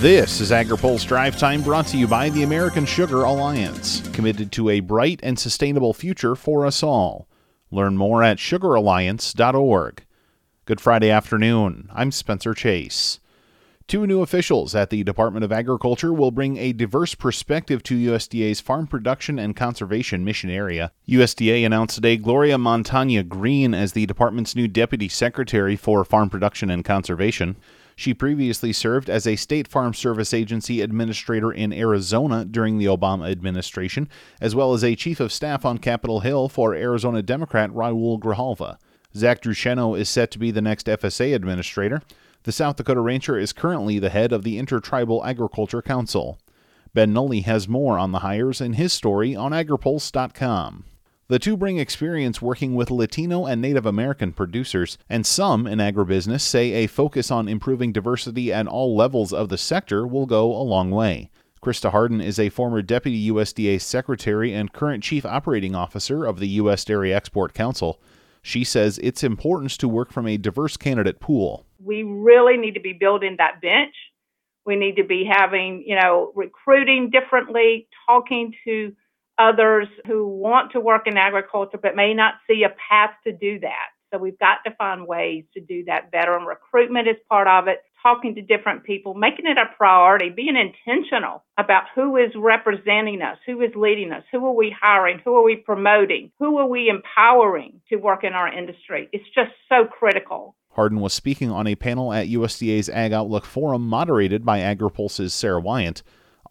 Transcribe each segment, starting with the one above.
This is AgriPulse Drive Time brought to you by the American Sugar Alliance, committed to a bright and sustainable future for us all. Learn more at sugaralliance.org. Good Friday afternoon. I'm Spencer Chase. Two new officials at the Department of Agriculture will bring a diverse perspective to USDA's farm production and conservation mission area. USDA announced today Gloria Montaño Greene as the department's new Deputy Secretary for Farm Production and Conservation. She previously served as a State Farm Service Agency administrator in Arizona during the Obama administration, as well as a chief of staff on Capitol Hill for Arizona Democrat Raul Grijalva. Zach Ducheneaux is set to be the next FSA administrator. The South Dakota rancher is currently the head of the Intertribal Agriculture Council. Ben Nuelle has more on the hires in his story on agripulse.com. The two bring experience working with Latino and Native American producers, and some in agribusiness say a focus on improving diversity at all levels of the sector will go a long way. Krysta Harden is a former Deputy USDA Secretary and current Chief Operating Officer of the U.S. Dairy Export Council. She says it's important to work from a diverse candidate pool. We really need to be building that bench. We need to be having, you know, recruiting differently, talking to others who want to work in agriculture but may not see a path to do that. So we've got to find ways to do that better, and recruitment is part of it. Talking to different people, making it a priority, being intentional about who is representing us, who is leading us, who are we hiring, who are we promoting, who are we empowering to work in our industry. It's just so critical. Harden was speaking on a panel at USDA's Ag Outlook Forum moderated by AgriPulse's Sara Wyant.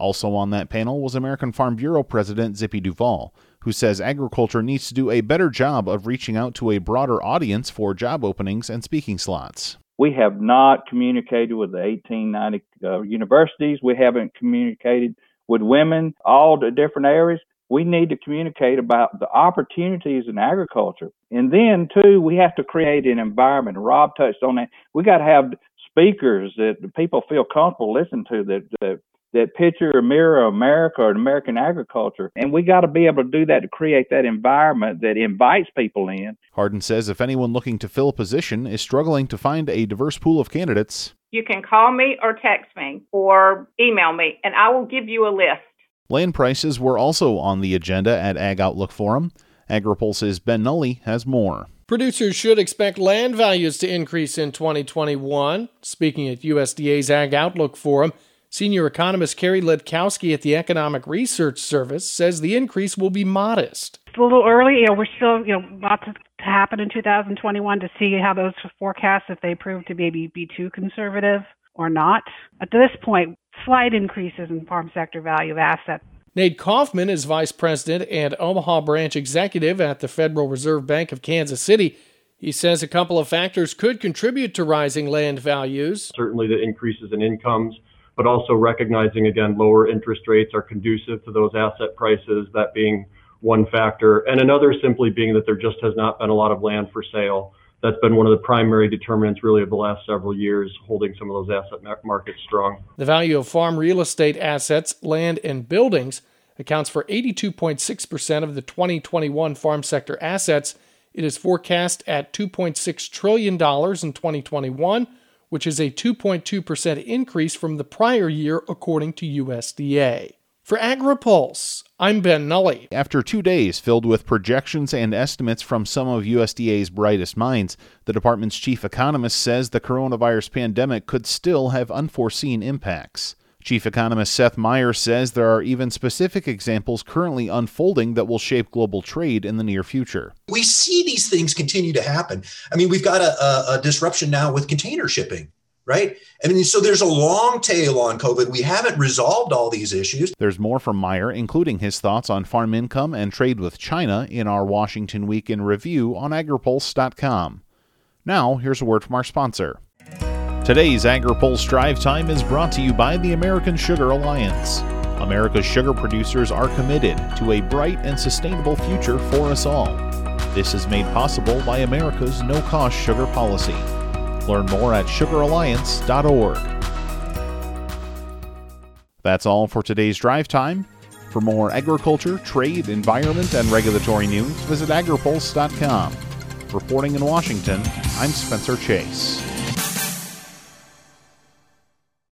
Also on that panel was American Farm Bureau President Zippy Duvall, who says agriculture needs to do a better job of reaching out to a broader audience for job openings and speaking slots. We have not communicated with the 1890 uh, universities. We haven't communicated with women, all the different areas. We need to communicate about the opportunities in agriculture. And then, too, we have to create an environment. Rob touched on that. We got to have speakers that people feel comfortable listening to that, that that picture or mirror America or American agriculture. And we got to be able to do that to create that environment that invites people in. Harden says if anyone looking to fill a position is struggling to find a diverse pool of candidates, you can call me or text me or email me, and I will give you a list. Land prices were also on the agenda at Ag Outlook Forum. AgriPulse's Ben Nuelle has more. Producers should expect land values to increase in 2021. Speaking at USDA's Ag Outlook Forum, Senior economist Carrie Litkowski at the Economic Research Service says the increase will be modest. It's a little early. You know, we're still, you know, lots to happen in 2021 to see how those forecasts, if they prove to maybe be too conservative or not. At this point, slight increases in farm sector value of assets. Nate Kauffman is vice president and Omaha branch executive at the Federal Reserve Bank of Kansas City. He says a couple of factors could contribute to rising land values. Certainly, the increases in incomes but also recognizing again lower interest rates are conducive to those asset prices, that being one factor. And another simply being that there just has not been a lot of land for sale. That's been one of the primary determinants really of the last several years, holding some of those asset markets strong. The value of farm real estate assets, land, and buildings accounts for 82.6% of the 2021 farm sector assets. It is forecast at $2.6 trillion in 2021 which is a 2.2% increase from the prior year, according to USDA. For AgriPulse, I'm Ben Nuelle. After two days filled with projections and estimates from some of USDA's brightest minds, the department's chief economist says the coronavirus pandemic could still have unforeseen impacts. Chief economist Seth Meyer says there are even specific examples currently unfolding that will shape global trade in the near future. We see these things continue to happen. I mean, we've got a, a, a disruption now with container shipping right? I mean, so there's a long tail on COVID. We haven't resolved all these issues. There's more from Meyer, including his thoughts on farm income and trade with China in our Washington Week in Review on agripulse.com. Now, here's a word from our sponsor. Today's AgriPulse Drive Time is brought to you by the American Sugar Alliance. America's sugar producers are committed to a bright and sustainable future for us all. This is made possible by America's no cost sugar policy. Learn more at sugaralliance.org. That's all for today's drive time. For more agriculture, trade, environment, and regulatory news, visit agripulse.com. Reporting in Washington, I'm Spencer Chase.